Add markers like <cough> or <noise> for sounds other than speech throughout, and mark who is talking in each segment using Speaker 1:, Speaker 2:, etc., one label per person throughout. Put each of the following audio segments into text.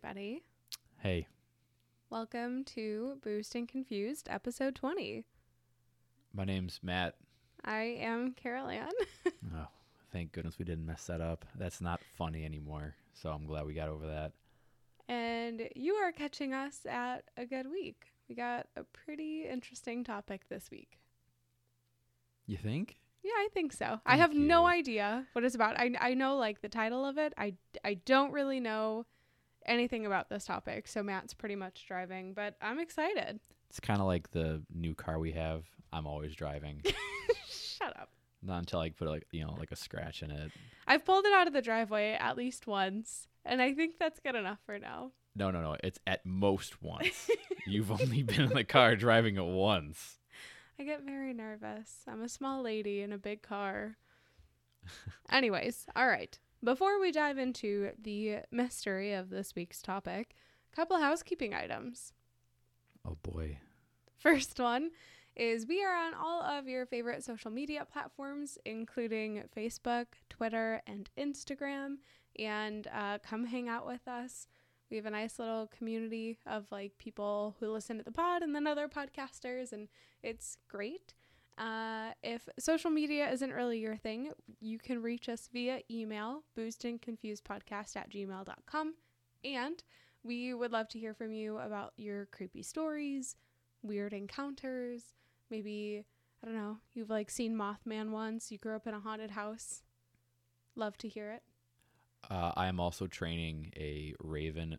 Speaker 1: Everybody.
Speaker 2: Hey,
Speaker 1: Welcome to Boozed and Confused, episode 20.
Speaker 2: my name's Matt.
Speaker 1: I am Carol Ann. <laughs>
Speaker 2: Oh, thank goodness we didn't mess that up. That's not funny anymore. So I'm glad we got over that.
Speaker 1: and you are catching us at a good week. We got a pretty interesting topic this week.
Speaker 2: You think?
Speaker 1: Yeah, I think so. I
Speaker 2: Thank
Speaker 1: have no idea what it's about. I, I know like the title of it. I, I don't really know anything about this topic. So Matt's pretty much driving, but I'm excited.
Speaker 2: It's kind of like the new car we have. I'm always driving. <laughs>
Speaker 1: Shut up.
Speaker 2: Not until I put like you know like a scratch in it.
Speaker 1: I've pulled it out of the driveway at least once, and I think that's good enough for now.
Speaker 2: No, no, no. It's at most once. <laughs> You've only been in the car driving it once.
Speaker 1: I get very nervous. I'm a small lady in a big car. Anyways, all right. Before we dive into the mystery of this week's topic, a couple housekeeping items.
Speaker 2: Oh boy.
Speaker 1: First one is we are on all of your favorite social media platforms, including Facebook, Twitter, and Instagram. And uh, come hang out with us. We have a nice little community of like people who listen to the pod and then other podcasters, and it's great. Uh, if social media isn't really your thing, you can reach us via email, boozedandconfusedpodcast at gmail.com. And we would love to hear from you about your creepy stories, weird encounters. Maybe, I don't know, you've like seen Mothman once, you grew up in a haunted house. Love to hear it.
Speaker 2: Uh, I am also training a Raven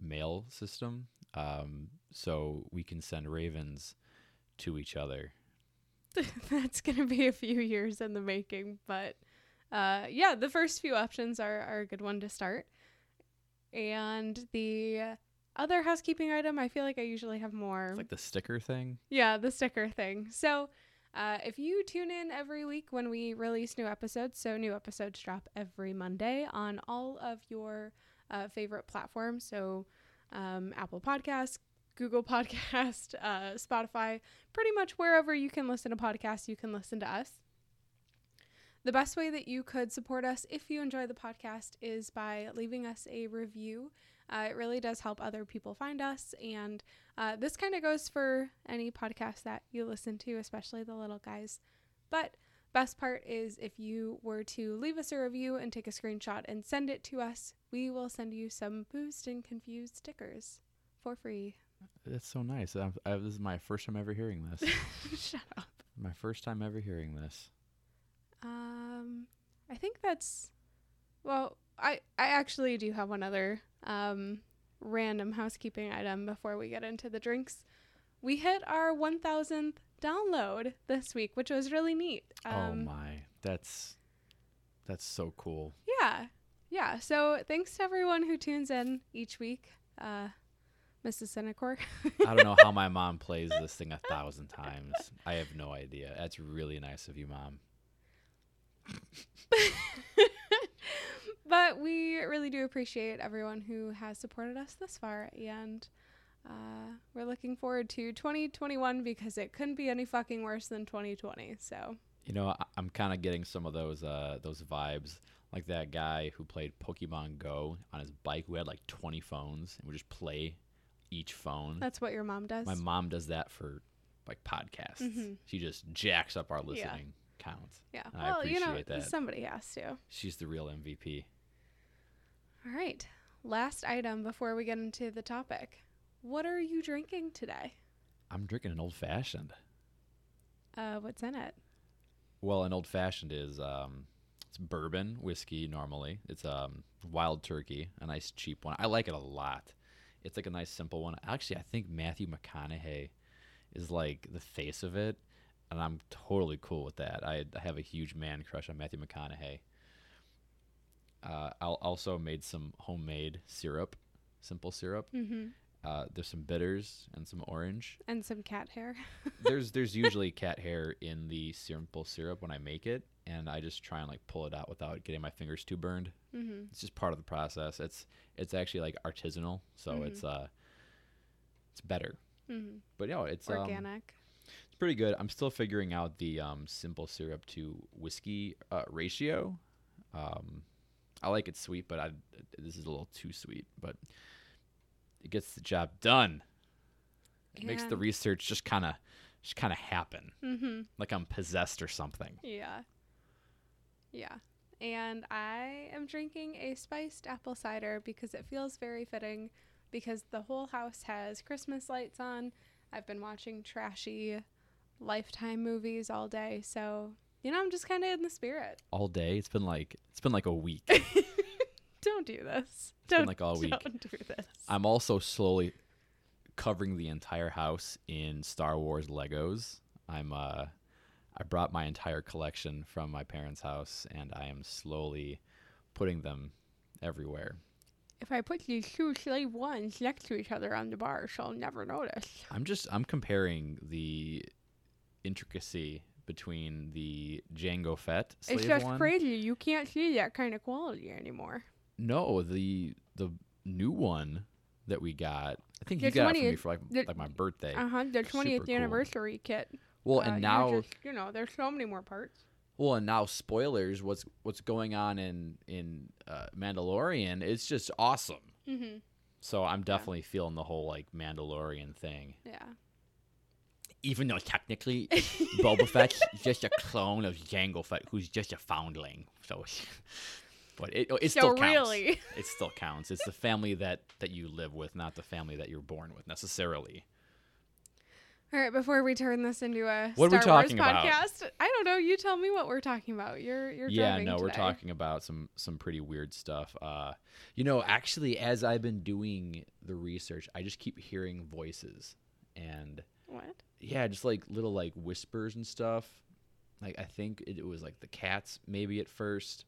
Speaker 2: mail system, um, so we can send ravens to each other. <laughs>
Speaker 1: That's going to be a few years in the making, but uh, yeah, the first few options are, are a good one to start. And the other housekeeping item, I feel like I usually have more.
Speaker 2: It's like the sticker thing.
Speaker 1: Yeah, the sticker thing. So, uh, if you tune in every week when we release new episodes, so new episodes drop every Monday on all of your uh, favorite platforms. So, um, Apple Podcasts, Google <laughs> Podcast, uh, Spotify, pretty much wherever you can listen to podcasts, you can listen to us. The best way that you could support us if you enjoy the podcast is by leaving us a review. Uh, it really does help other people find us. And uh, this kind of goes for any podcast that you listen to, especially the little guys. But best part is if you were to leave us a review and take a screenshot and send it to us, we will send you some Boozed and Confused stickers for free.
Speaker 2: That's so nice. i I, this is my first time ever hearing this. <laughs>
Speaker 1: Shut up.
Speaker 2: my first time ever hearing this.
Speaker 1: Um, I think that's well. I I actually do have one other um random housekeeping item before we get into the drinks. We hit our 1,000th download this week, which was really neat.
Speaker 2: oh
Speaker 1: Um,
Speaker 2: my, that's that's so cool.
Speaker 1: Yeah, yeah. So thanks to everyone who tunes in each week. Uh, Mrs. Cinecor.
Speaker 2: I don't know how <laughs> my mom plays this thing a thousand times. I have no idea. That's really nice of you, mom. <laughs>
Speaker 1: but we really do appreciate everyone who has supported us this far and uh, we're looking forward to 2021 because it couldn't be any fucking worse than 2020 so
Speaker 2: You know, I, I'm kind of getting some of those uh, those vibes, like that guy who played Pokemon Go on his bike, who had like 20 phones and would just play each phone.
Speaker 1: that's what your mom does
Speaker 2: My mom does that for like podcasts.
Speaker 1: Mhm.
Speaker 2: She just jacks up our
Speaker 1: Yeah.
Speaker 2: listening counts.
Speaker 1: yeah
Speaker 2: I
Speaker 1: well you know
Speaker 2: appreciate that.
Speaker 1: somebody has to
Speaker 2: She's the real MVP.
Speaker 1: all right last item before we get into the topic what are you drinking today
Speaker 2: I'm drinking an old fashioned.
Speaker 1: uh, what's in it
Speaker 2: Well, an old fashioned is um, it's bourbon whiskey normally. It's um wild turkey, a nice cheap one. I like it a lot. It's like a nice simple one. Actually, I think Matthew McConaughey is like the face of it, and I'm totally cool with that. I, I have a huge man crush on Matthew McConaughey. Uh, I also made some homemade syrup, simple syrup.
Speaker 1: Mm-hmm.
Speaker 2: Uh, there's some bitters and some orange.
Speaker 1: And some cat hair. <laughs>
Speaker 2: There's there's usually cat hair in the simple syrup when I make it, and I just try and like pull it out without getting my fingers too burned.
Speaker 1: mm-hmm.
Speaker 2: It's just part of the process. It's it's actually like artisanal, so
Speaker 1: Mhm.
Speaker 2: it's uh it's better.
Speaker 1: Mm-hmm.
Speaker 2: But no, it's um,
Speaker 1: Organic.
Speaker 2: it's pretty good. I'm still figuring out the um, simple syrup to whiskey uh, ratio. Um, I like it sweet, but I this is a little too sweet. But it gets the job done. It makes the research just kind of just kind of happen,
Speaker 1: mm-hmm.
Speaker 2: like I'm possessed or something.
Speaker 1: Yeah. Yeah. And I am drinking a spiced apple cider because it feels very fitting because the whole house has Christmas lights on. I've been watching trashy lifetime movies all day. So, you know, I'm just kind of in the spirit.
Speaker 2: All day. It's been like it's been like a week. <laughs>
Speaker 1: Don't do this.
Speaker 2: been
Speaker 1: Don't
Speaker 2: like all week.
Speaker 1: Don't do this.
Speaker 2: I'm also slowly covering the entire house in Star Wars Legos. I'm uh I brought my entire collection from my parents' house and I am slowly putting them everywhere.
Speaker 1: if I put these two slave ones next to each other on the bar, she'll never notice.
Speaker 2: I'm just I'm comparing the intricacy between the Jango Fett slave
Speaker 1: it's just
Speaker 2: one.
Speaker 1: crazy. You can't see that kind of quality anymore.
Speaker 2: No, the the new one that we got. I think
Speaker 1: The
Speaker 2: you got it for me for like
Speaker 1: the-
Speaker 2: like my birthday.
Speaker 1: Uh huh. The twentieth
Speaker 2: cool.
Speaker 1: anniversary kit.
Speaker 2: Well,
Speaker 1: Uh,
Speaker 2: and now
Speaker 1: just, you know, there's so many more parts.
Speaker 2: Well, and now spoilers. What's what's going on in in uh, Mandalorian? It's just awesome.
Speaker 1: Mm-hmm.
Speaker 2: So I'm definitely feeling the whole like Mandalorian thing.
Speaker 1: Yeah.
Speaker 2: Even though technically <laughs> Boba Fett's just a clone of Jango Fett, who's just a foundling. So, <laughs> but it it
Speaker 1: so
Speaker 2: still counts.
Speaker 1: really,
Speaker 2: It still counts. It's the family that that you live with, not the family that you're born with necessarily.
Speaker 1: All right. Before we turn this into a
Speaker 2: What
Speaker 1: Star Wars
Speaker 2: talking about?
Speaker 1: podcast, I don't know. You tell me what we're talking about. You're you're
Speaker 2: yeah no we're talking about some some pretty weird stuff uh you know actually as i've been doing the research i just keep hearing voices and
Speaker 1: What?
Speaker 2: yeah just like little like whispers and stuff like i think it, it was like the cats maybe at first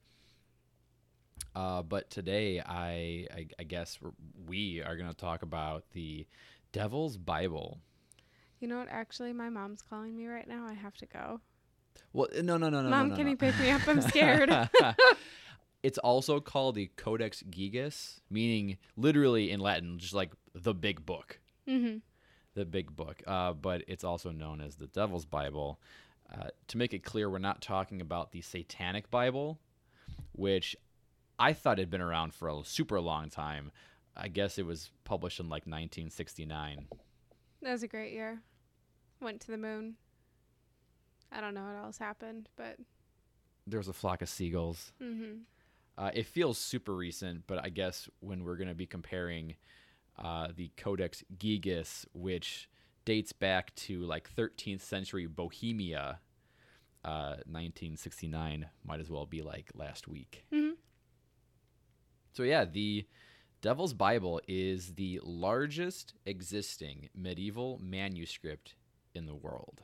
Speaker 2: uh but today i i, I guess we're, we are going to talk about the devil's bible
Speaker 1: You know what? Actually, my mom's calling me right now. I have to go.
Speaker 2: well no no no no
Speaker 1: Mom,
Speaker 2: no, no,
Speaker 1: can
Speaker 2: no.
Speaker 1: you pick me up? I'm <laughs> scared. <laughs>
Speaker 2: it's also called the Codex Gigas, meaning literally in Latin, just like the big book,
Speaker 1: mm-hmm.
Speaker 2: the big book. Uh, but it's also known as the Devil's Bible. Uh, to make it clear, we're not talking about the Satanic Bible, which I thought had been around for a super long time. I guess it was published in like 1969.
Speaker 1: That was a great year. Went to the moon. I don't know what else happened, but
Speaker 2: There was a flock of seagulls.
Speaker 1: mm-hmm.
Speaker 2: Uh, it feels super recent, but I guess when we're going to be comparing uh, the Codex Gigas, which dates back to like 13th century Bohemia, uh, 1969 might as well be like last week.
Speaker 1: Mhm.
Speaker 2: So, yeah, the Devil's Bible is the largest existing medieval manuscript in the world.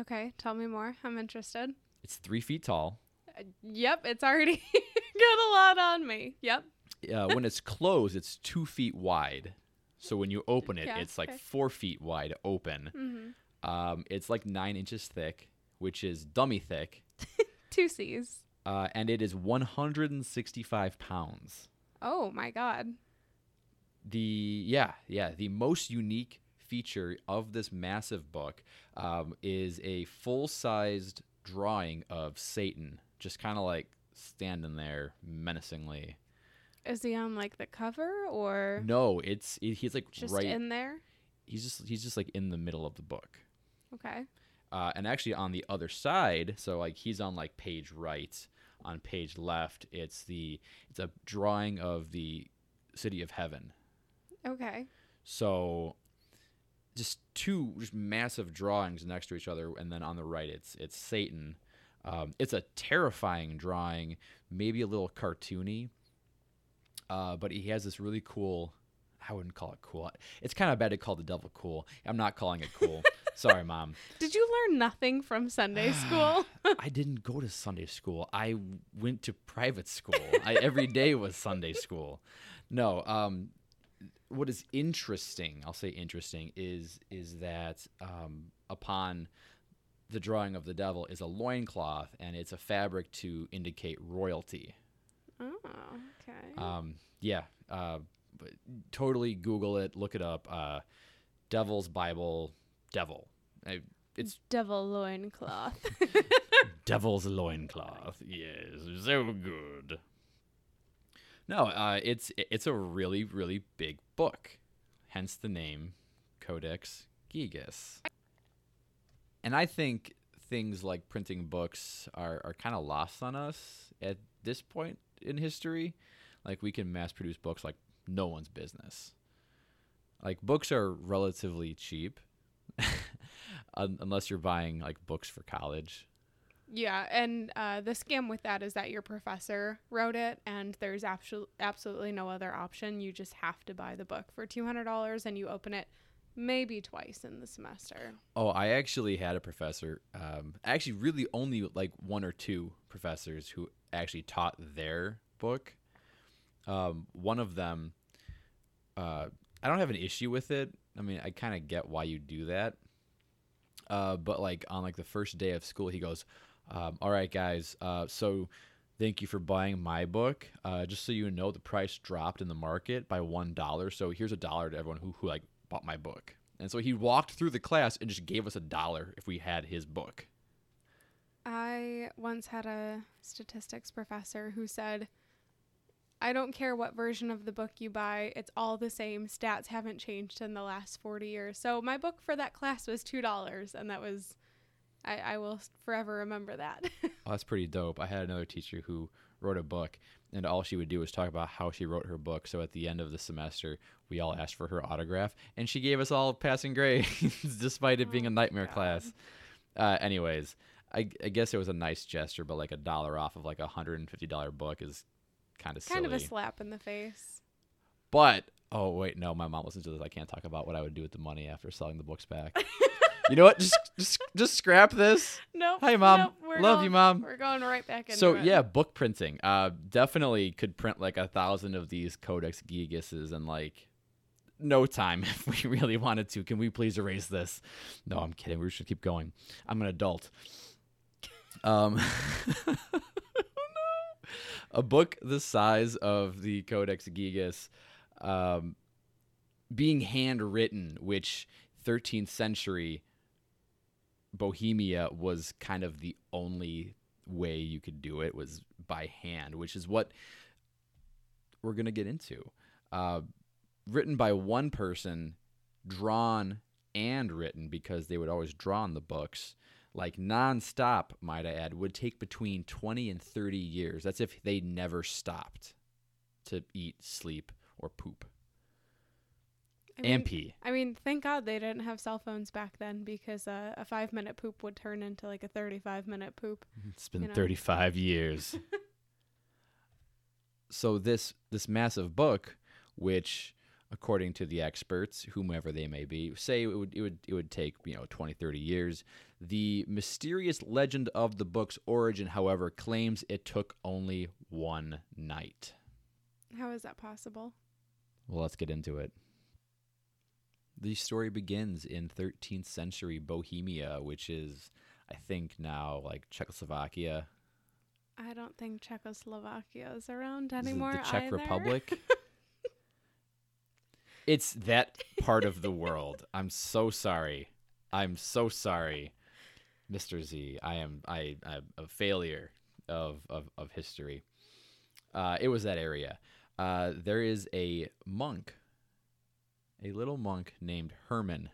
Speaker 1: Okay, tell me more. I'm interested.
Speaker 2: It's three feet tall.
Speaker 1: Uh, yep, it's already <laughs> got a lot on me. Yep.
Speaker 2: uh, when it's <laughs> closed, it's two feet wide. So when you open it,
Speaker 1: Yeah,
Speaker 2: it's like
Speaker 1: okay.
Speaker 2: four feet wide open.
Speaker 1: Mm-hmm.
Speaker 2: Um, it's like nine inches thick, which is dummy thick, <laughs>
Speaker 1: Two C's.
Speaker 2: uh, and it is 165 pounds.
Speaker 1: Oh my god.
Speaker 2: The yeah yeah the most unique feature of this massive book um, is a full sized drawing of Satan, just kind of like standing there menacingly.
Speaker 1: Is he on like the cover or
Speaker 2: No, it's it, he's like
Speaker 1: just
Speaker 2: right.
Speaker 1: in there?
Speaker 2: he's just he's just like in the middle of the book.
Speaker 1: Okay.
Speaker 2: uh, and actually on the other side so like he's on like page right on page left it's the it's a drawing of the city of heaven
Speaker 1: Okay.
Speaker 2: so just two just massive drawings next to each other and then on the right it's it's satan um, it's a terrifying drawing maybe a little cartoony uh, but he has this really cool i wouldn't call it cool it's kind of bad to call the devil cool i'm not calling it cool <laughs> Sorry, mom.
Speaker 1: Did you learn nothing from Sunday <sighs> school? <laughs>
Speaker 2: I didn't go to Sunday school. I went to private school. I, every day was Sunday school. No, um, what is interesting, I'll say interesting, is is that um, upon the drawing of the devil is a loincloth and it's a fabric to indicate royalty.
Speaker 1: oh, okay.
Speaker 2: Um, yeah, uh, totally Google it, look it up. Uh, Devil's Bible, devil. I, it's
Speaker 1: Devil loincloth. <laughs>
Speaker 2: Devil's loincloth. Yes, so good. No, uh, it's it's a really really big book, hence the name Codex Gigas. And I think things like printing books are, are kind of lost on us at this point in history. Like we can mass produce books like no one's business. Like books are relatively cheap, <laughs> unless you're buying like books for college.
Speaker 1: Yeah, and uh, the scam with that is that your professor wrote it, and there's absolutely absolutely no other option. You just have to buy the book for two hundred dollars, and you open it maybe twice in the semester.
Speaker 2: Oh, I actually had a professor. Um, actually, really only like one or two professors who actually taught their book. Um, one of them, uh, I don't have an issue with it. I mean, I kind of get why you do that. Uh, but like on like the first day of school, he goes, um, "All right, guys. Uh, so thank you for buying my book. Uh, just so you know, the price dropped in the market by one dollar. So here's a dollar to everyone who who like bought my book." And so he walked through the class and just gave us a dollar if we had his book.
Speaker 1: I once had a statistics professor who said, I don't care what version of the book you buy, it's all the same. Stats haven't changed in the last 40 years. So my book for that class was $2, and that was, I, I will forever remember that. <laughs>
Speaker 2: Oh, that's pretty dope. I had another teacher who wrote a book, and all she would do was talk about how she wrote her book. So at the end of the semester, we all asked for her autograph, and she gave us all passing grades, <laughs> despite it being a
Speaker 1: Oh,
Speaker 2: nightmare
Speaker 1: God.
Speaker 2: class. Uh, anyways, I, I guess it was a nice gesture, but like a dollar off of like a hundred and fifty dollar book is kind of silly.
Speaker 1: kind of a slap in the face.
Speaker 2: But oh wait, no, my mom listens to this. I can't talk about what I would do with the money after selling the books back. <laughs> you know what? Just just just scrap this.
Speaker 1: Nope.
Speaker 2: Hi, Mom.
Speaker 1: nope,
Speaker 2: Love
Speaker 1: going-
Speaker 2: you, Mom.
Speaker 1: We're going right back into
Speaker 2: So
Speaker 1: it.
Speaker 2: yeah, book printing. Uh, definitely could print like a thousand of these Codex Gigases in like no time <laughs> if we really wanted to. Can we please erase this? No, I'm kidding. We should keep going. I'm an adult. Um, <laughs> a book the size of the Codex Gigas, um, being handwritten, which 13th century Bohemia was kind of the only way you could do it was by hand, which is what we're going to get into. Uh, written by one person, drawn and written because they would always draw on the books, like nonstop, might I add, would take between 20 and 30 years. That's if they never stopped to eat, sleep, or poop
Speaker 1: I mean,
Speaker 2: and pee.
Speaker 1: I mean, thank God they didn't have cell phones back then because uh, a five minute poop would turn into like a 35 minute poop.
Speaker 2: It's been
Speaker 1: you know.
Speaker 2: 35 years. <laughs> so this this massive book, which according to the experts, whomever they may be, say it would it would it would take, you know, 20 30 years. The mysterious legend of the book's origin, however, claims it took only one night.
Speaker 1: How is that possible?
Speaker 2: Well, let's get into it. The story begins in 13th century Bohemia, which is I think now like Czechoslovakia.
Speaker 1: I don't think Czechoslovakia is around
Speaker 2: Is
Speaker 1: anymore.
Speaker 2: the Czech
Speaker 1: either.
Speaker 2: Republic. <laughs> it's that part of the world. I'm so sorry. I'm so sorry, Mr. Z. I am I I'm a failure of of, of history. Uh, it was that area. Uh, there is a monk, a little monk named Herman.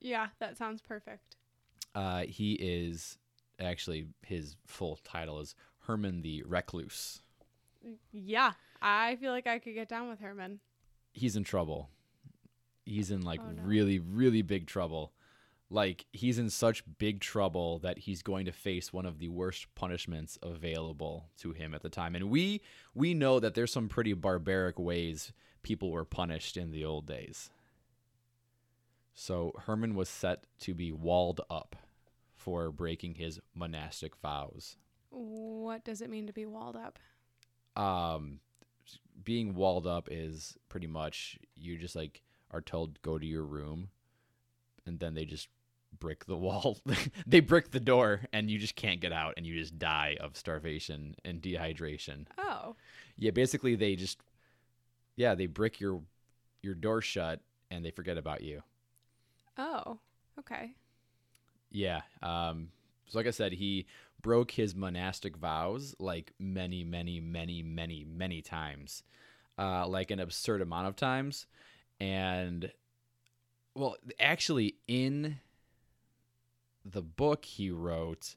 Speaker 1: yeah, that sounds perfect.
Speaker 2: Uh, he is actually his full title is Herman the Recluse.
Speaker 1: Yeah, I feel like I could get down with Herman.
Speaker 2: he's in trouble. He's in like
Speaker 1: Oh, no.
Speaker 2: really, really big trouble. Like he's in such big trouble that he's going to face one of the worst punishments available to him at the time. And we we know that there's some pretty barbaric ways people were punished in the old days. So Herman was set to be walled up for breaking his monastic vows.
Speaker 1: What does it mean to be walled up?
Speaker 2: Um, being walled up is pretty much you just like are told go to your room, and then they just brick the <laughs> wall. they brick the door, and you just can't get out, and you just die of starvation and dehydration.
Speaker 1: Oh.
Speaker 2: Yeah, basically they just yeah they brick your your door shut, and they forget about you.
Speaker 1: Oh. Okay.
Speaker 2: Yeah. Um, so like I said, he broke his monastic vows like many, many, many, many, many times, uh, like an absurd amount of times. And well, actually, in the book he wrote,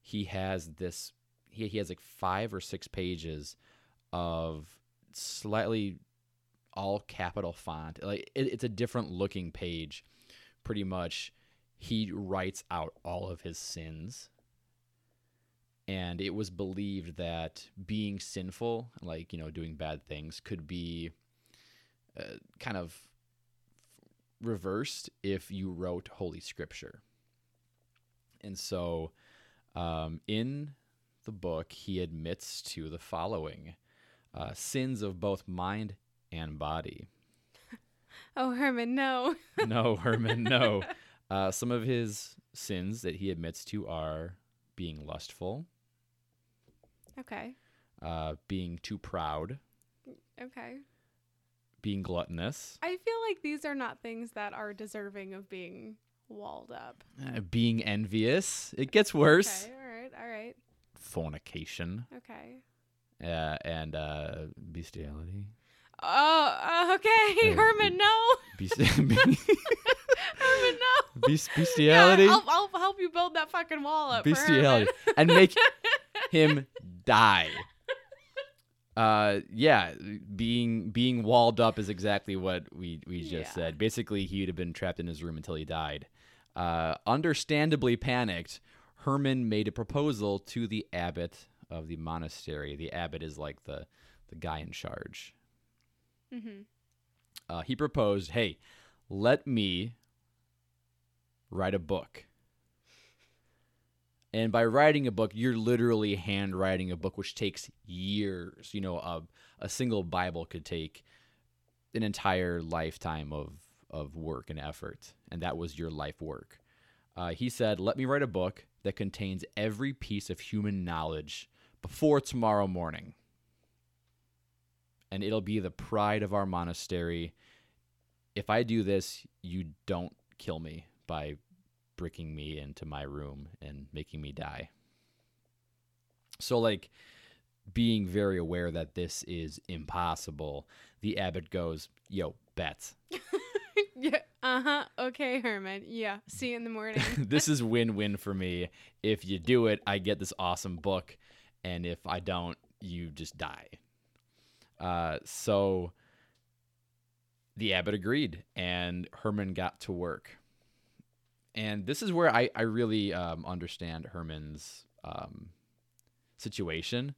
Speaker 2: he has this. He he has like five or six pages of slightly all capital font. Like it, it's a different looking page, pretty much he writes out all of his sins. And it was believed that being sinful, like, you know, doing bad things, could be uh, kind of reversed if you wrote Holy Scripture. And so um, in the book, he admits to the following uh, sins of both mind and body. <laughs>
Speaker 1: Oh, Herman, no. <laughs>
Speaker 2: no, Herman, no. Uh, some of his sins that he admits to are being lustful,
Speaker 1: okay.
Speaker 2: uh, being too proud,
Speaker 1: Okay.
Speaker 2: being gluttonous,
Speaker 1: I feel like these are not things that are deserving of being walled up.
Speaker 2: uh, being envious. It gets worse.
Speaker 1: Okay. All right. All right.
Speaker 2: Fornication
Speaker 1: Okay.
Speaker 2: uh, and uh, bestiality.
Speaker 1: Oh, uh, okay.
Speaker 2: Uh, <laughs> <laughs>
Speaker 1: Herman, no.
Speaker 2: Besti-
Speaker 1: Herman, no.
Speaker 2: Bes- bestiality.
Speaker 1: Yeah, I'll, I'll help you build that fucking wall up.
Speaker 2: bestiality. And make <laughs> him die. Uh, yeah, being being walled up is exactly what we we just
Speaker 1: Yeah.
Speaker 2: said. Basically, he'd have been trapped in his room until he died. Uh, understandably panicked, Herman made a proposal to the abbot of the monastery. The abbot is like the the guy in charge.
Speaker 1: Mhm.
Speaker 2: Uh, he proposed, "Hey, let me write a book." And by writing a book, you're literally handwriting a book, which takes years. You know, a, a single Bible could take an entire lifetime of, of work and effort. And that was your life work. Uh, he said, Let me write a book that contains every piece of human knowledge before tomorrow morning. And it'll be the pride of our monastery. If I do this, you don't kill me by bricking me into my room and making me die. So, like, being very aware that this is impossible, the abbot goes, Yo, bet. <laughs>
Speaker 1: yeah. Uh huh. Okay, Herman. Yeah. See you in the morning. <laughs>
Speaker 2: this is win win for me. If you do it, I get this awesome book. And if I don't, you just die. Uh, so the abbot agreed, and Herman got to work. And this is where I, I really um, understand Herman's um, situation.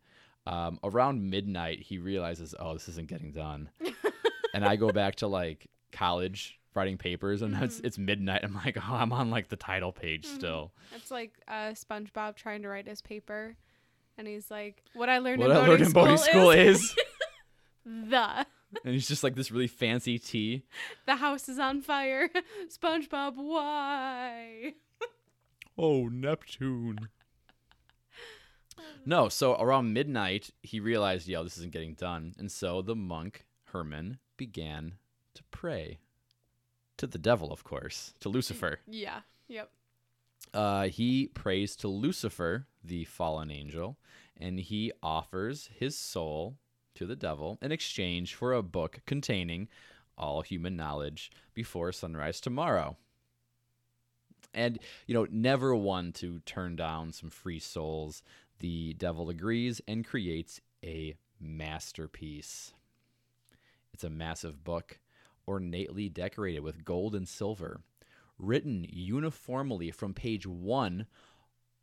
Speaker 2: Um, around midnight, he realizes, oh, this isn't getting done. <laughs> and I go back to like college writing papers, and it's,
Speaker 1: Mhm.
Speaker 2: it's midnight. I'm like, oh, I'm on like the title page
Speaker 1: Mhm.
Speaker 2: still.
Speaker 1: It's like uh, SpongeBob trying to write his paper, and he's like, "What I learned
Speaker 2: What
Speaker 1: in
Speaker 2: I
Speaker 1: boating
Speaker 2: learned in boating school is, <laughs>
Speaker 1: the
Speaker 2: and he's just like this really fancy tea. <laughs>
Speaker 1: the house is on fire. <laughs> SpongeBob, why?"
Speaker 2: Oh, Neptune. No, so around midnight, he realized, yo, this isn't getting done. And so the monk, Herman, began to pray to the devil, of course, to Lucifer. <laughs>
Speaker 1: Yeah. Yep.
Speaker 2: Uh, he prays to Lucifer, the fallen angel, and he offers his soul to the devil in exchange for a book containing all human knowledge before sunrise tomorrow. And, you know, never one to turn down some free souls. The devil agrees and creates a masterpiece. It's a massive book, ornately decorated with gold and silver written uniformly from page one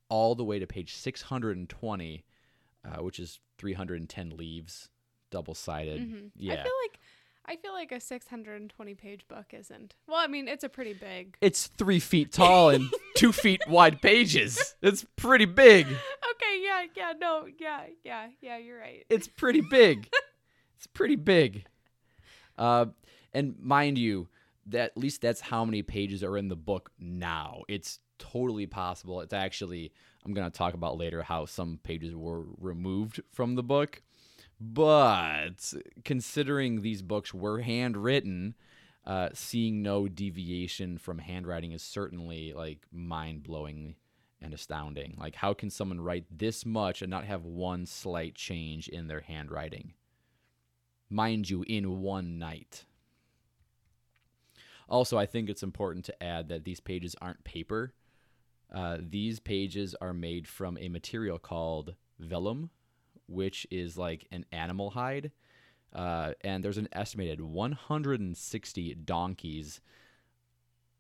Speaker 2: all the way to page 620, uh, which is 310 leaves, double sided.
Speaker 1: Mhm.
Speaker 2: Yeah.
Speaker 1: I feel like I feel like a 620 page book isn't. Well, I mean, it's a pretty big.
Speaker 2: It's three feet tall and <laughs> two feet wide pages. It's pretty big.
Speaker 1: Okay, yeah, yeah, no, yeah, yeah, yeah, you're right.
Speaker 2: It's pretty big. it's pretty big. Uh, and mind you, that at least that's how many pages are in the book now. It's totally possible. It's actually I'm going to talk about later how some pages were removed from the book. But considering these books were handwritten, uh, seeing no deviation from handwriting is certainly like mind blowing and astounding. Like, how can someone write this much and not have one slight change in their handwriting? Mind you, in one night. Also, I think it's important to add that these pages aren't paper. Uh, these pages are made from a material called vellum, which is like an animal hide. Uh, and there's an estimated 160 donkeys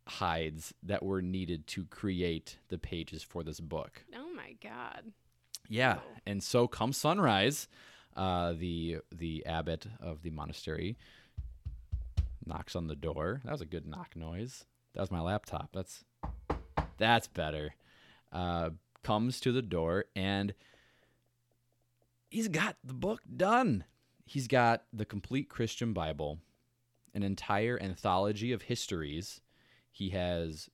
Speaker 2: hides that were needed to create the pages for this book.
Speaker 1: Oh my god.
Speaker 2: Yeah,
Speaker 1: Wow.
Speaker 2: and so come sunrise, uh, the the abbot of the monastery knocks on the door. That was a good knock noise. That was my laptop. That's that's better. Uh, comes to the door and he's got the book done. He's got the complete Christian Bible, an entire anthology of histories. He has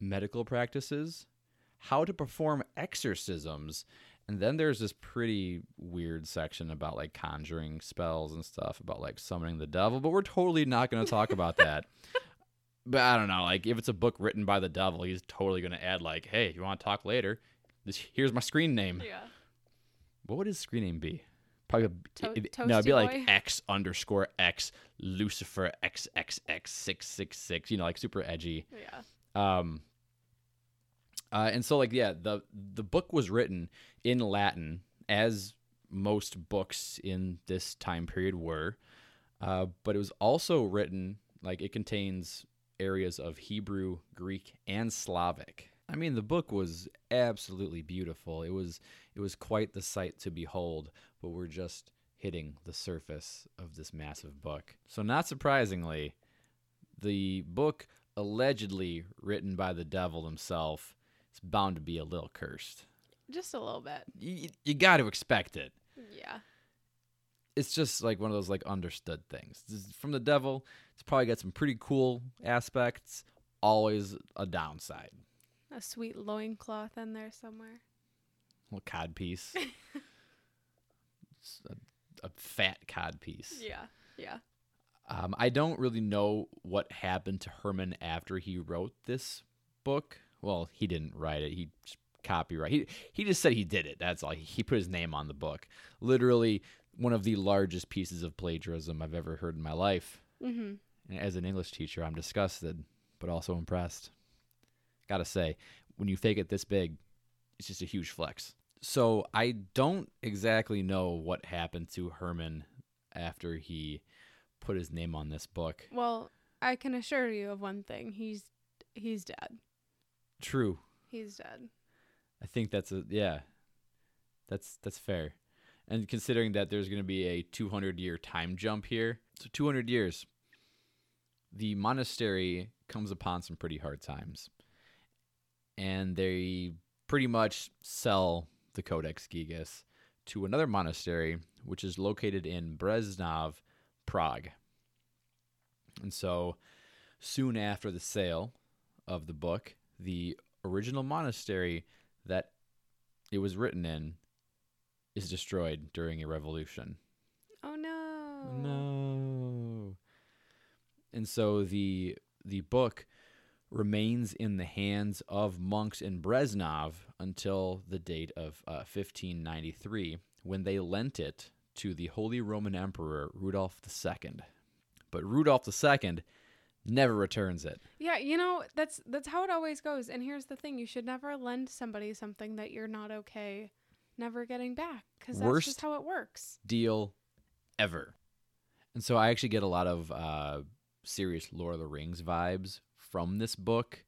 Speaker 2: medical practices, how to perform exorcisms, and then there's this pretty weird section about like conjuring spells and stuff about like summoning the devil, but we're totally not going to talk about <laughs> that. But I don't know, like if it's a book written by the devil, he's totally going to add like, "Hey, you want to talk later? This here's my screen name."
Speaker 1: Yeah.
Speaker 2: What would his screen name be? Probably
Speaker 1: To-
Speaker 2: it'd- no, it'd be like
Speaker 1: Boy?
Speaker 2: X underscore X Lucifer X X X six six six. You know, like super edgy.
Speaker 1: Yeah.
Speaker 2: Um, uh, and so like yeah, the the book was written in Latin, as most books in this time period were, uh, but it was also written like it contains areas of Hebrew, Greek, and Slavic. I mean, the book was absolutely beautiful. It was it was quite the sight to behold, but we're just hitting the surface of this massive book. So not surprisingly, the book allegedly written by the devil himself is bound to be a little cursed.
Speaker 1: Just a little bit.
Speaker 2: You, you got to expect it.
Speaker 1: Yeah.
Speaker 2: It's just like one of those like understood things. This is from the devil, it's probably got some pretty cool aspects, always a downside.
Speaker 1: A sweet loincloth in there somewhere.
Speaker 2: little cod piece. <laughs> A, a fat cod piece.
Speaker 1: Yeah. Yeah.
Speaker 2: Um, I don't really know what happened to Herman after he wrote this book. Well, he didn't write it. He just copyright. He he just said he did it. That's all. He put his name on the book. Literally one of the largest pieces of plagiarism I've ever heard in my life.
Speaker 1: Mm-hmm.
Speaker 2: As an English teacher, I'm disgusted, but also impressed. Gotta say, when you fake it this big, it's just a huge flex. So I don't exactly know what happened to Herman after he put his name on this book.
Speaker 1: Well, I can assure you of one thing. He's he's dead.
Speaker 2: True.
Speaker 1: He's dead.
Speaker 2: I think that's a yeah. That's that's fair. And considering that there's going to be a 200 year time jump here, so 200 years, the monastery comes upon some pretty hard times. And they pretty much sell the Codex Gigas to another monastery, which is located in Breznov, Prague. And so soon after the sale of the book, the original monastery that it was written in is destroyed during a revolution.
Speaker 1: Oh no.
Speaker 2: No. And so the the book remains in the hands of monks in Breznov until the date of uh, 1593 when they lent it to the Holy Roman Emperor Rudolph II. But Rudolph II never returns it.
Speaker 1: Yeah, you know, that's that's how it always goes. And here's the thing, you should never lend somebody something that you're not okay never getting back cuz that's just how it works.
Speaker 2: deal ever. And so I actually get a lot of uh, serious Lord of the Rings vibes from this book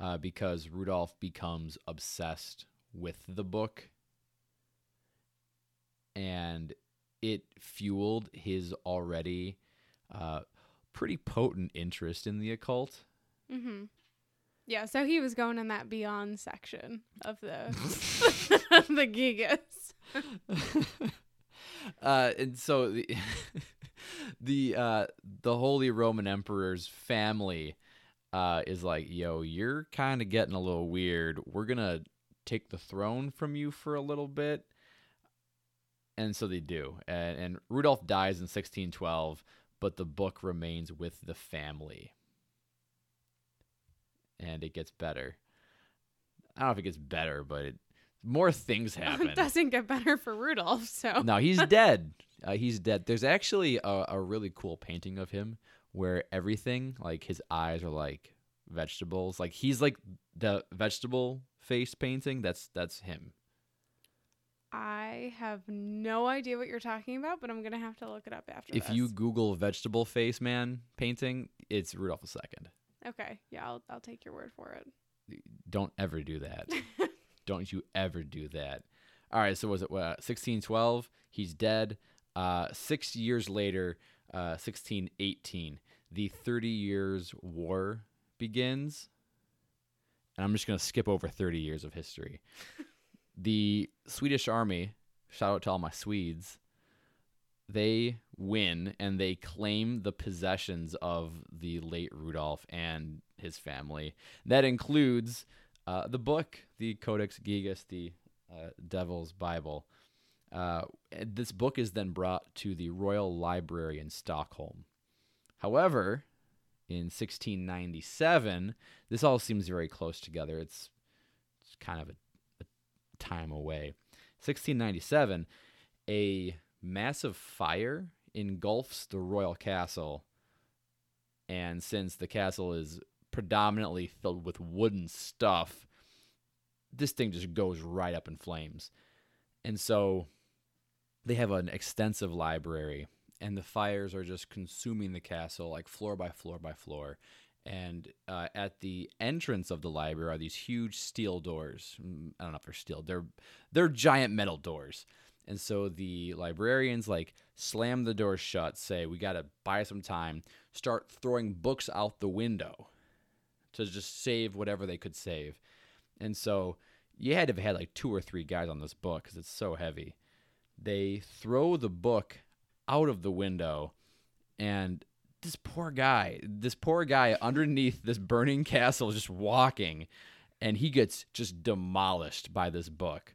Speaker 2: uh, because Rudolph becomes obsessed with the book and it fueled his already uh, pretty potent interest in the occult.
Speaker 1: Mm-hmm. Yeah, so he was going in that beyond section of the <laughs> <laughs> the Gigas. <laughs>
Speaker 2: uh, and so the the uh, the Holy Roman Emperor's family uh, is like, "Yo, you're kind of getting a little weird. We're gonna take the throne from you for a little bit." And so they do, and, and Rudolph dies in 1612, but the book remains with the family, and it gets better. I don't know if it gets better, but it, more things <laughs> happen.
Speaker 1: it doesn't get better for Rudolph, so.
Speaker 2: No, he's <laughs> dead. Uh, he's dead. There's actually a, a really cool painting of him where everything, like his eyes, are like vegetables. Like he's like the vegetable face painting. That's that's him.
Speaker 1: I have no idea what you're talking about, but I'm gonna have to look it up after.
Speaker 2: If
Speaker 1: this.
Speaker 2: you Google vegetable face man painting, it's Rudolph II.
Speaker 1: Okay, yeah, I'll I'll take your word for it.
Speaker 2: Don't ever do that. <laughs> Don't you ever do that. All right, so was it what, 1612? He's dead. Uh, six years later, uh, 1618, the Thirty Years' War begins. And I'm just going to skip over 30 years of history. <laughs> the Swedish army, shout out to all my Swedes, they win and they claim the possessions of the late Rudolph and his family. That includes uh, the book, the Codex Gigas, the uh, Devil's Bible. Uh, this book is then brought to the Royal Library in Stockholm. However, in 1697, this all seems very close together. It's, it's kind of a, a time away. 1697, a massive fire engulfs the royal castle. And since the castle is predominantly filled with wooden stuff, this thing just goes right up in flames. And so they have an extensive library, and the fires are just consuming the castle like floor by floor by floor. And uh, at the entrance of the library are these huge steel doors. Mm, I don't know if they're steel; they're they're giant metal doors. And so the librarians like slam the doors shut, say, "We got to buy some time." Start throwing books out the window to just save whatever they could save. And so you had to have had like two or three guys on this book because it's so heavy. They throw the book out of the window, and this poor guy, this poor guy underneath this burning castle, just walking, and he gets just demolished by this book.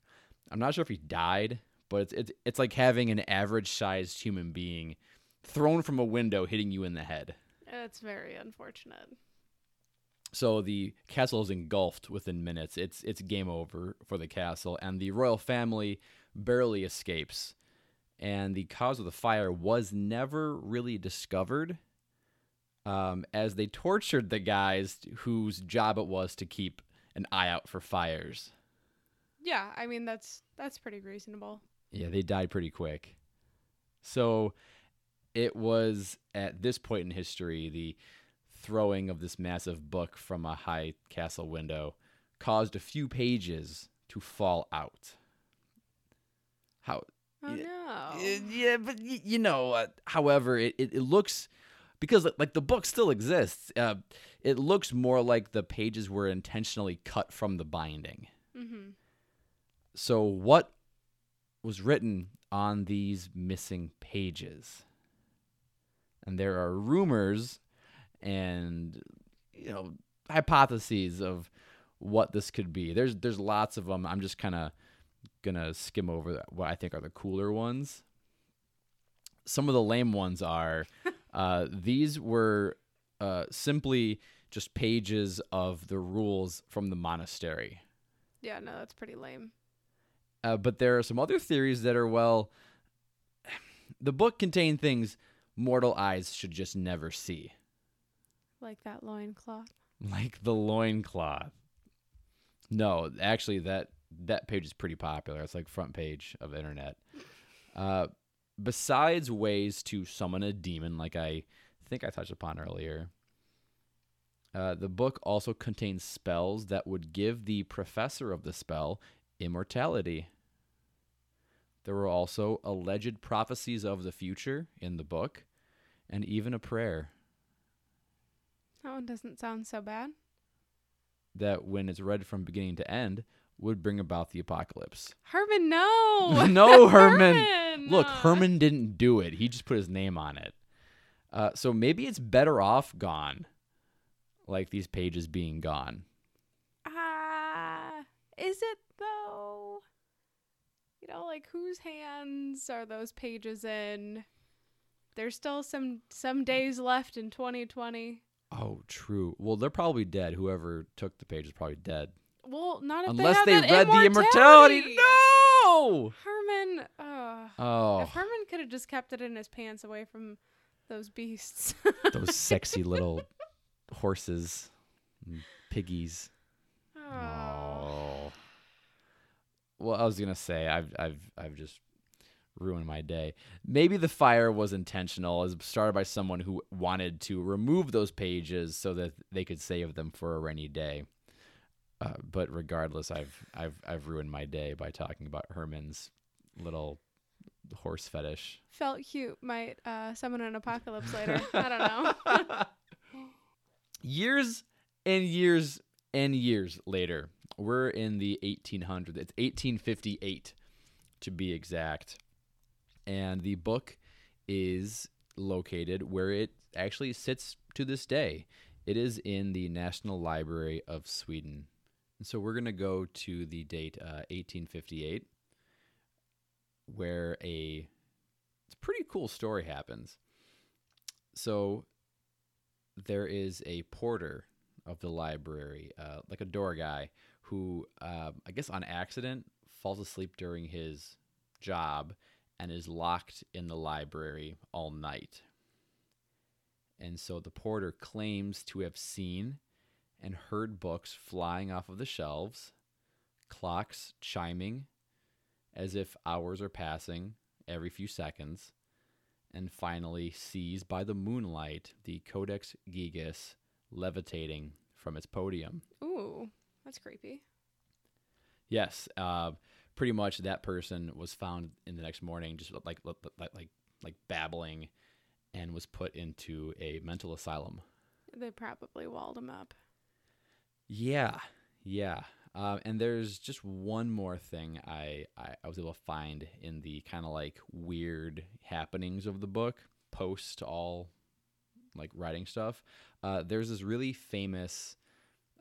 Speaker 2: I'm not sure if he died, but it's it's, it's like having an average sized human being thrown from a window hitting you in the head.
Speaker 1: It's very unfortunate.
Speaker 2: So the castle is engulfed within minutes. It's it's game over for the castle, and the royal family barely escapes. And the cause of the fire was never really discovered, um, as they tortured the guys whose job it was to keep an eye out for fires.
Speaker 1: Yeah, I mean that's that's pretty reasonable.
Speaker 2: Yeah, they died pretty quick. So it was at this point in history the throwing of this massive book from a high castle window caused a few pages to fall out. How?
Speaker 1: Oh
Speaker 2: yeah,
Speaker 1: no.
Speaker 2: yeah, but y- you know, uh, however, it, it, it looks because like the book still exists. Uh, it looks more like the pages were intentionally cut from the binding.
Speaker 1: Mm-hmm.
Speaker 2: So what was written on these missing pages? And there are rumors and you know hypotheses of what this could be. There's there's lots of them. I'm just kind of gonna skim over what I think are the cooler ones. Some of the lame ones are <laughs> uh, these were uh, simply just pages of the rules from the monastery.
Speaker 1: Yeah, no, that's pretty lame.
Speaker 2: Uh, but there are some other theories that are well. <sighs> The book contained things mortal eyes should just never see,
Speaker 1: Like that loincloth.
Speaker 2: like the loincloth. No, actually, that that page is pretty popular. It's like front page of internet. Uh, besides ways to summon a demon, like I think I touched upon earlier, uh, the book also contains spells that would give the professor of the spell immortality. There were also alleged prophecies of the future in the book, and even a prayer
Speaker 1: That one doesn't sound so bad.
Speaker 2: that, when it's read from beginning to end, would bring about the apocalypse.
Speaker 1: Herman, no. <laughs>
Speaker 2: No, Herman.
Speaker 1: Herman,
Speaker 2: Look. Herman didn't do it. He just put his name on it. Uh, so maybe it's better off gone, like these pages being gone.
Speaker 1: Ah, is it though? You know, like whose hands are those pages in? There's still some some days left in 2020.
Speaker 2: Oh, true. Well, they're probably dead. Whoever took the page is probably dead.
Speaker 1: Well, not
Speaker 2: Unless
Speaker 1: they,
Speaker 2: they, read the immortality.
Speaker 1: immortality.
Speaker 2: No!
Speaker 1: Herman, uh,
Speaker 2: Oh,
Speaker 1: if Herman could have just kept it in his pants away from those beasts. <laughs>
Speaker 2: those sexy <laughs> little horses, and piggies.
Speaker 1: oh.
Speaker 2: Oh. Well, I was gonna say I've I've I've just ruined my day. Maybe the fire was intentional, as started by someone who wanted to remove those pages so that they could save them for a rainy day. Uh, but regardless, I've I've I've ruined my day by talking about Herman's little horse fetish.
Speaker 1: Felt cute might uh, summon an apocalypse later. I don't know. <laughs>
Speaker 2: years and years and years later, we're in the 1800s. It's 1858 to be exact. And the book is located where it actually sits to this day. It is in the National Library of Sweden. And so we're going to go to the date uh, 1858 where a it's a pretty cool story happens. So there is a porter of the library, uh, like a door guy, who uh, I guess on accident falls asleep during his job and is locked in the library all night. And so the porter claims to have seen and heard books flying off of the shelves, clocks chiming as if hours are passing every few seconds, and finally sees by the moonlight the Codex Gigas levitating from its podium.
Speaker 1: Ooh, that's creepy.
Speaker 2: Yes, uh, pretty much that person was found in the next morning, just like like like like, like babbling, and was put into a mental asylum.
Speaker 1: They probably walled him up.
Speaker 2: Yeah, yeah. Uh, and there's just one more thing I, I, I was able to find in the kind of like weird happenings of the book, post all like writing stuff. Uh, there's this really famous,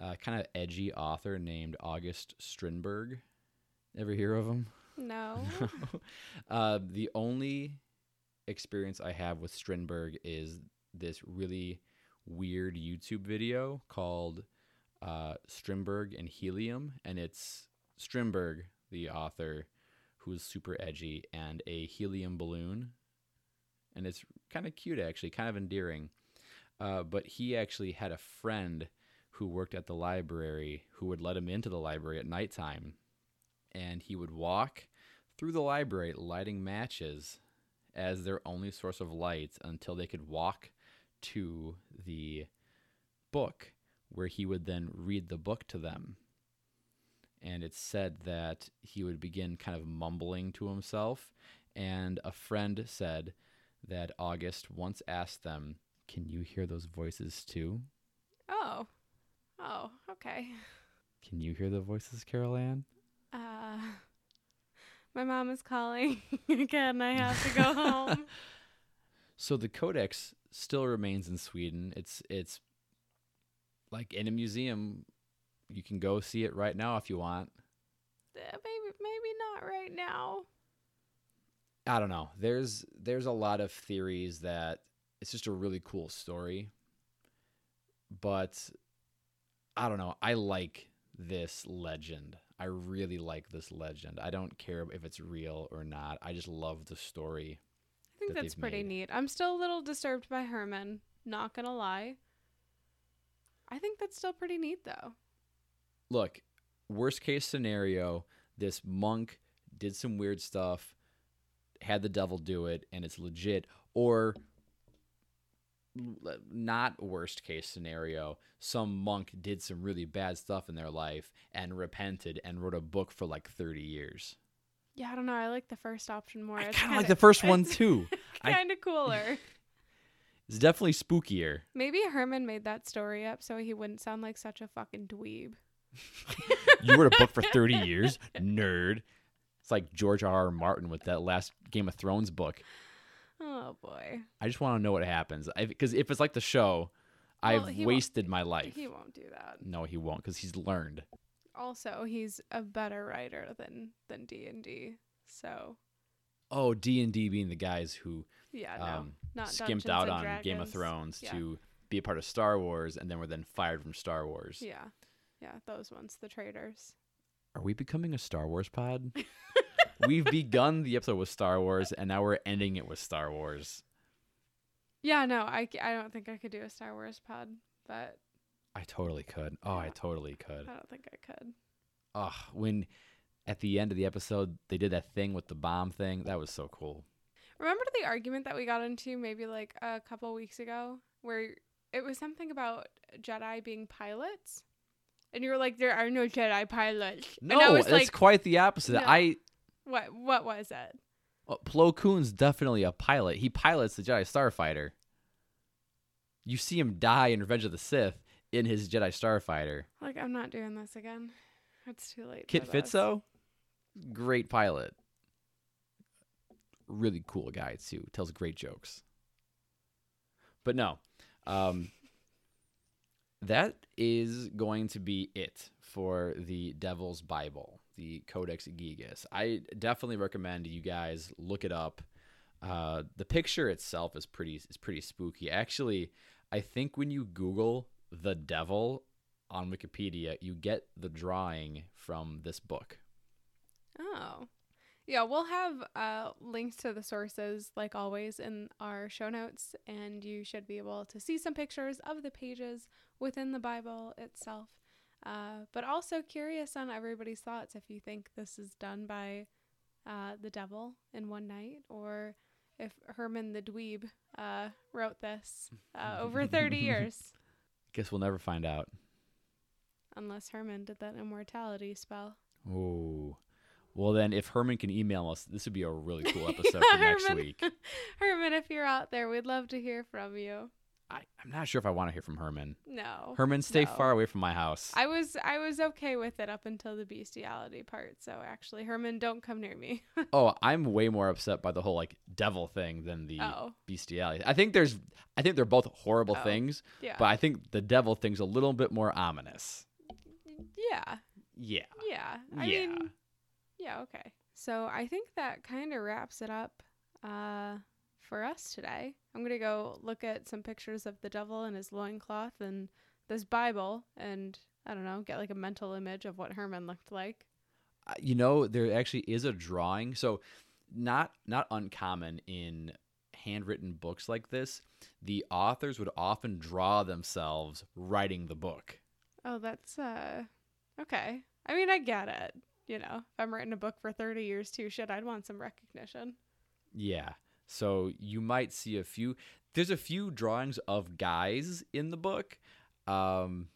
Speaker 2: uh, kind of edgy author named August Strindberg. Ever hear of him? <laughs>
Speaker 1: No. <laughs>
Speaker 2: uh, the only experience I have with Strindberg is this really weird YouTube video called uh, Strindberg and Helium, and it's Strindberg, the author, who's super edgy, and a helium balloon, and it's kind of cute actually, kind of endearing. Uh, but he actually had a friend who worked at the library who would let him into the library at nighttime, and he would walk through the library lighting matches as their only source of light until they could walk to the book where he would then read the book to them. And it's said that he would begin kind of mumbling to himself. And a friend said that August once asked them, Can you hear those voices too?
Speaker 1: oh. Oh, okay.
Speaker 2: Can you hear the voices, Carol Ann?
Speaker 1: Uh, my mom is calling <laughs> again. I have to go <laughs> home.
Speaker 2: So the codex still remains in Sweden. It's it's like in a museum. You can go see it right now if you want.
Speaker 1: Uh, maybe, maybe not right now.
Speaker 2: I don't know. There's there's a lot of theories that it's just a really cool story. But I don't know. I like this legend. I really like this legend. I don't care if it's real or not. I just love the story.
Speaker 1: I think
Speaker 2: that
Speaker 1: that's pretty
Speaker 2: made.
Speaker 1: neat. I'm still a little disturbed by Herman. Not gonna lie. I think that's still pretty neat, though.
Speaker 2: Look, worst case scenario, this monk did some weird stuff, had the devil do it, and it's legit. Or not worst case scenario, some monk did some really bad stuff in their life and repented and wrote a book for like 30 years.
Speaker 1: Yeah, I don't know. I like the first option more.
Speaker 2: I kind of like the first one too. <laughs>
Speaker 1: Kind of cooler.
Speaker 2: It's definitely spookier.
Speaker 1: Maybe Herman made that story up so he wouldn't sound like such a fucking dweeb.
Speaker 2: You wrote a book for 30 <laughs> years, nerd. It's like George R. R. Martin with that last Game of Thrones book.
Speaker 1: Oh boy.
Speaker 2: I just want to know what happens. Because if it's like the show,
Speaker 1: Well,
Speaker 2: I've wasted my life.
Speaker 1: He won't do that.
Speaker 2: No, he won't, because he's learned.
Speaker 1: Also, he's a better writer than than D and D. So
Speaker 2: Oh, D and D being the guys who
Speaker 1: yeah, no,
Speaker 2: um,
Speaker 1: not
Speaker 2: skimped
Speaker 1: Dungeons
Speaker 2: out on Game of Thrones
Speaker 1: Yeah.
Speaker 2: to be a part of Star Wars, and then were then fired from Star Wars.
Speaker 1: Yeah, yeah, those ones, the traitors.
Speaker 2: Are we becoming a Star Wars pod? <laughs> We've begun the episode with Star Wars, and now we're ending it with Star Wars.
Speaker 1: Yeah, no, I, c- I don't think I could do a Star Wars pod, but
Speaker 2: I totally could. Oh, I totally could.
Speaker 1: I don't think I could.
Speaker 2: Oh, when at the end of the episode they did that thing with the bomb thing, that was so cool.
Speaker 1: Remember the argument that we got into maybe like a couple weeks ago where it was something about Jedi being pilots? And you were like, there are no Jedi pilots. I
Speaker 2: No, it's
Speaker 1: like,
Speaker 2: quite the opposite.
Speaker 1: No.
Speaker 2: I
Speaker 1: what, what was it?
Speaker 2: well, Plo Koon's definitely a pilot. He pilots the Jedi Starfighter. You see him die in Revenge of the Sith in his Jedi Starfighter.
Speaker 1: Like, I'm not doing this again. It's too late.
Speaker 2: Kit. Fisto, great pilot. Really cool guy too. Tells great jokes. But no, um, that is going to be it for the Devil's Bible, the Codex Gigas. I definitely recommend you guys look it up. Uh, the picture itself is pretty is pretty spooky. Actually, I think when you Google the devil on Wikipedia, you get the drawing from this book.
Speaker 1: Oh. Yeah, we'll have uh, links to the sources, like always, in our show notes, and you should be able to see some pictures of the pages within the Bible itself. Uh, but also curious on everybody's thoughts if you think this is done by uh, the devil in one night, or if Herman the Dweeb uh, wrote this uh, over 30 <laughs> years.
Speaker 2: Guess we'll never find out.
Speaker 1: Unless Herman did that immortality spell.
Speaker 2: Oh. Well, then, if Herman can email us, this would be a really cool <laughs> episode for next
Speaker 1: Herman.
Speaker 2: week. <laughs>
Speaker 1: Herman, if you're out there, we'd love to hear from you.
Speaker 2: I, I'm not sure if I want to hear from Herman.
Speaker 1: No.
Speaker 2: Herman, stay
Speaker 1: no.
Speaker 2: far away from my house.
Speaker 1: I was I was okay with it up until the bestiality part. So actually, Herman, don't come near me. <laughs>
Speaker 2: oh, I'm way more upset by the whole like devil thing than the
Speaker 1: oh,
Speaker 2: bestiality. I think there's, I think they're both horrible
Speaker 1: Oh.
Speaker 2: things,
Speaker 1: yeah.
Speaker 2: but I think the devil thing's a little bit more ominous.
Speaker 1: yeah.
Speaker 2: Yeah.
Speaker 1: Yeah. I
Speaker 2: yeah.
Speaker 1: mean, yeah, okay. So I think that kind of wraps it up uh, for us today. I'm going to go look at some pictures of the devil and his loincloth and this Bible and I don't know, get like a mental image of what Herman looked like.
Speaker 2: Uh, you know there actually is a drawing so not not uncommon in handwritten books like this the authors would often draw themselves writing the book
Speaker 1: Oh, that's uh okay. I mean, I get it. You know, if I'm writing a book for 30 years too, shit, I'd want some recognition.
Speaker 2: yeah so you might see a few there's a few drawings of guys in the book um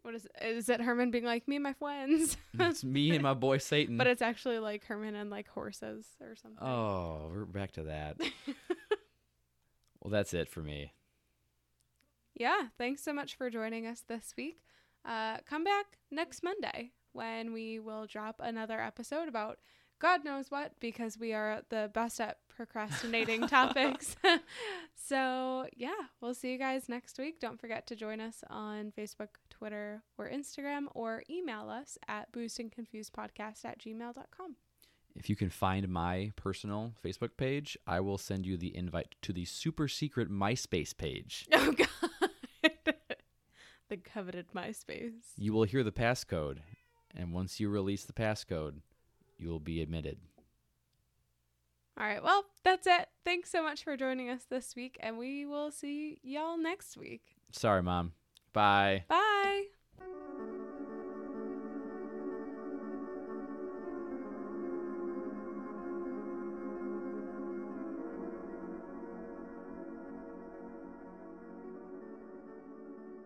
Speaker 1: What is is it Herman being like me and my friends? <laughs>
Speaker 2: it's me and my boy satan
Speaker 1: but it's actually like Herman and like horses or something.
Speaker 2: oh we're back to that <laughs> well that's it for me
Speaker 1: yeah, thanks so much for joining us this week. Uh, come back next Monday when we will drop another episode about God knows what because we are the best at procrastinating <laughs> topics. <laughs> so, yeah, we'll see you guys next week. Don't forget to join us on Facebook, Twitter, or Instagram, or email us at boozedandconfusedpodcast at gmail.com.
Speaker 2: If you can find my personal Facebook page, I will send you the invite to the super secret MySpace page. <laughs>
Speaker 1: Oh, God. the coveted MySpace.
Speaker 2: You will hear the passcode, and once you release the passcode, you will be admitted.
Speaker 1: All right. Well, that's it. Thanks so much for joining us this week, and we will see y'all next week.
Speaker 2: Sorry, Mom. Bye.
Speaker 1: Bye.